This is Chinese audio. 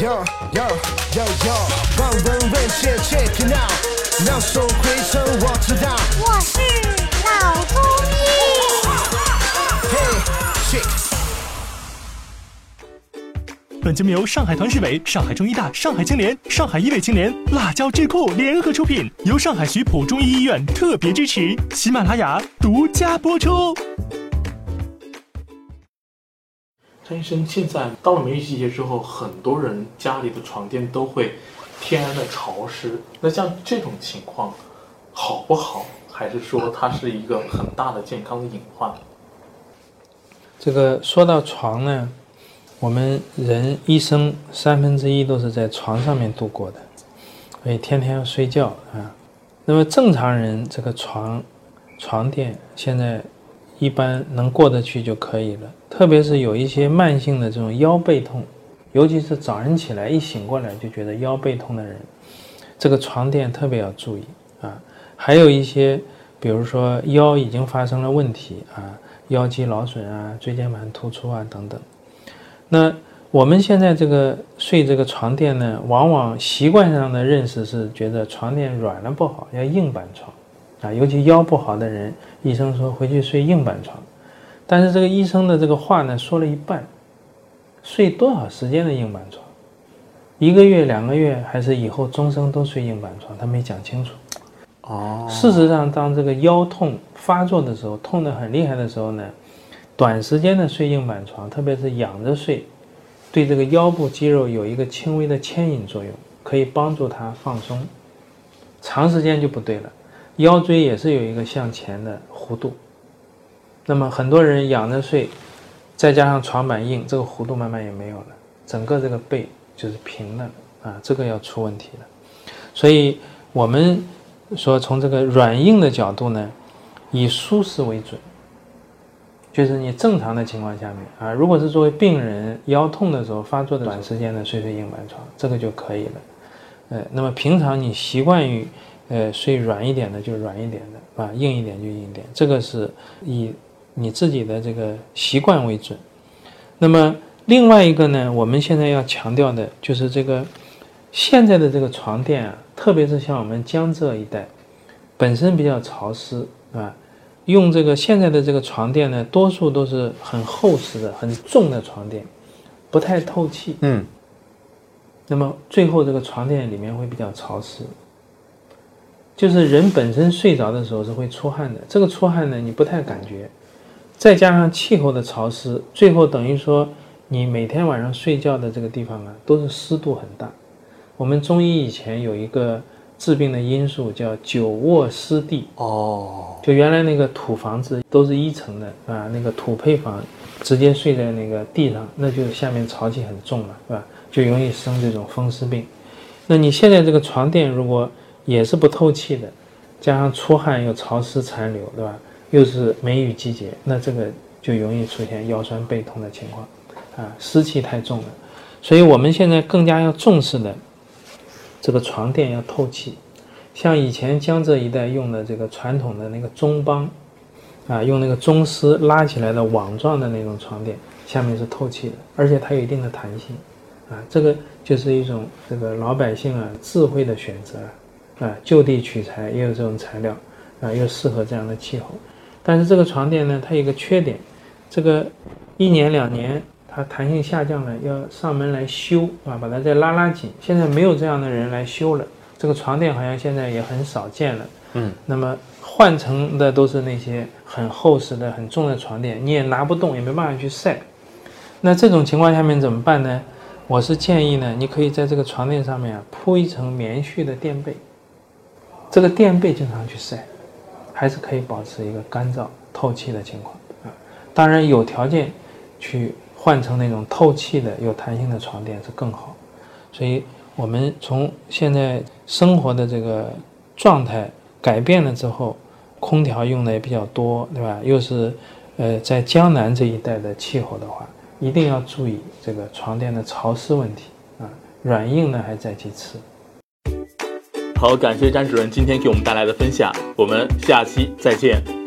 Yo yo yo yo，望闻问切 check it out，秒速回春我知道。我是老中医。本节目由上海团市委、上海中医大、上海青联、上海医卫青联、辣椒智库联合出品，由上海徐浦中医医院特别支持，喜马拉雅独家播出。张医生，现在到了梅雨季节之后，很多人家里的床垫都会天然的潮湿。那像这种情况好不好？还是说它是一个很大的健康的隐患？这个说到床呢，我们人一生三分之一都是在床上面度过的，所以天天要睡觉啊。那么正常人这个床床垫现在一般能过得去就可以了。特别是有一些慢性的这种腰背痛，尤其是早晨起来一醒过来就觉得腰背痛的人，这个床垫特别要注意啊。还有一些，比如说腰已经发生了问题啊，腰肌劳损啊、椎间盘突出啊等等。那我们现在这个睡这个床垫呢，往往习惯上的认识是觉得床垫软了不好，要硬板床啊。尤其腰不好的人，医生说回去睡硬板床。但是这个医生的这个话呢，说了一半，睡多少时间的硬板床？一个月、两个月，还是以后终生都睡硬板床？他没讲清楚。哦，事实上，当这个腰痛发作的时候，痛得很厉害的时候呢，短时间的睡硬板床，特别是仰着睡，对这个腰部肌肉有一个轻微的牵引作用，可以帮助它放松。长时间就不对了，腰椎也是有一个向前的弧度。那么很多人仰着睡，再加上床板硬，这个弧度慢慢也没有了，整个这个背就是平的啊，这个要出问题了。所以我们说从这个软硬的角度呢，以舒适为准，就是你正常的情况下面啊，如果是作为病人腰痛的时候发作的短时间的睡睡硬板床，这个就可以了。呃，那么平常你习惯于呃睡软一点的就软一点的啊，硬一点就硬一点，这个是以。你自己的这个习惯为准。那么另外一个呢，我们现在要强调的就是这个现在的这个床垫啊，特别是像我们江浙一带，本身比较潮湿啊，用这个现在的这个床垫呢，多数都是很厚实的、很重的床垫，不太透气。嗯。那么最后这个床垫里面会比较潮湿。就是人本身睡着的时候是会出汗的，这个出汗呢，你不太感觉。再加上气候的潮湿，最后等于说你每天晚上睡觉的这个地方啊，都是湿度很大。我们中医以前有一个治病的因素叫久卧湿地哦，就原来那个土房子都是一层的啊，那个土坯房，直接睡在那个地上，那就下面潮气很重了，是吧？就容易生这种风湿病。那你现在这个床垫如果也是不透气的，加上出汗又潮湿残留，对吧？又是梅雨季节，那这个就容易出现腰酸背痛的情况，啊，湿气太重了，所以我们现在更加要重视的，这个床垫要透气，像以前江浙一带用的这个传统的那个中帮，啊，用那个中丝拉起来的网状的那种床垫，下面是透气的，而且它有一定的弹性，啊，这个就是一种这个老百姓啊智慧的选择，啊，就地取材也有这种材料，啊，又适合这样的气候。但是这个床垫呢，它有一个缺点，这个一年两年它弹性下降了，要上门来修啊，把它再拉拉紧。现在没有这样的人来修了，这个床垫好像现在也很少见了。嗯，那么换成的都是那些很厚实的、很重的床垫，你也拿不动，也没办法去晒。那这种情况下面怎么办呢？我是建议呢，你可以在这个床垫上面啊铺一层棉絮的垫被，这个垫被经常去晒。还是可以保持一个干燥透气的情况啊，当然有条件去换成那种透气的有弹性的床垫是更好。所以，我们从现在生活的这个状态改变了之后，空调用的也比较多，对吧？又是呃在江南这一带的气候的话，一定要注意这个床垫的潮湿问题啊，软硬呢还在其次。好，感谢詹主任今天给我们带来的分享，我们下期再见。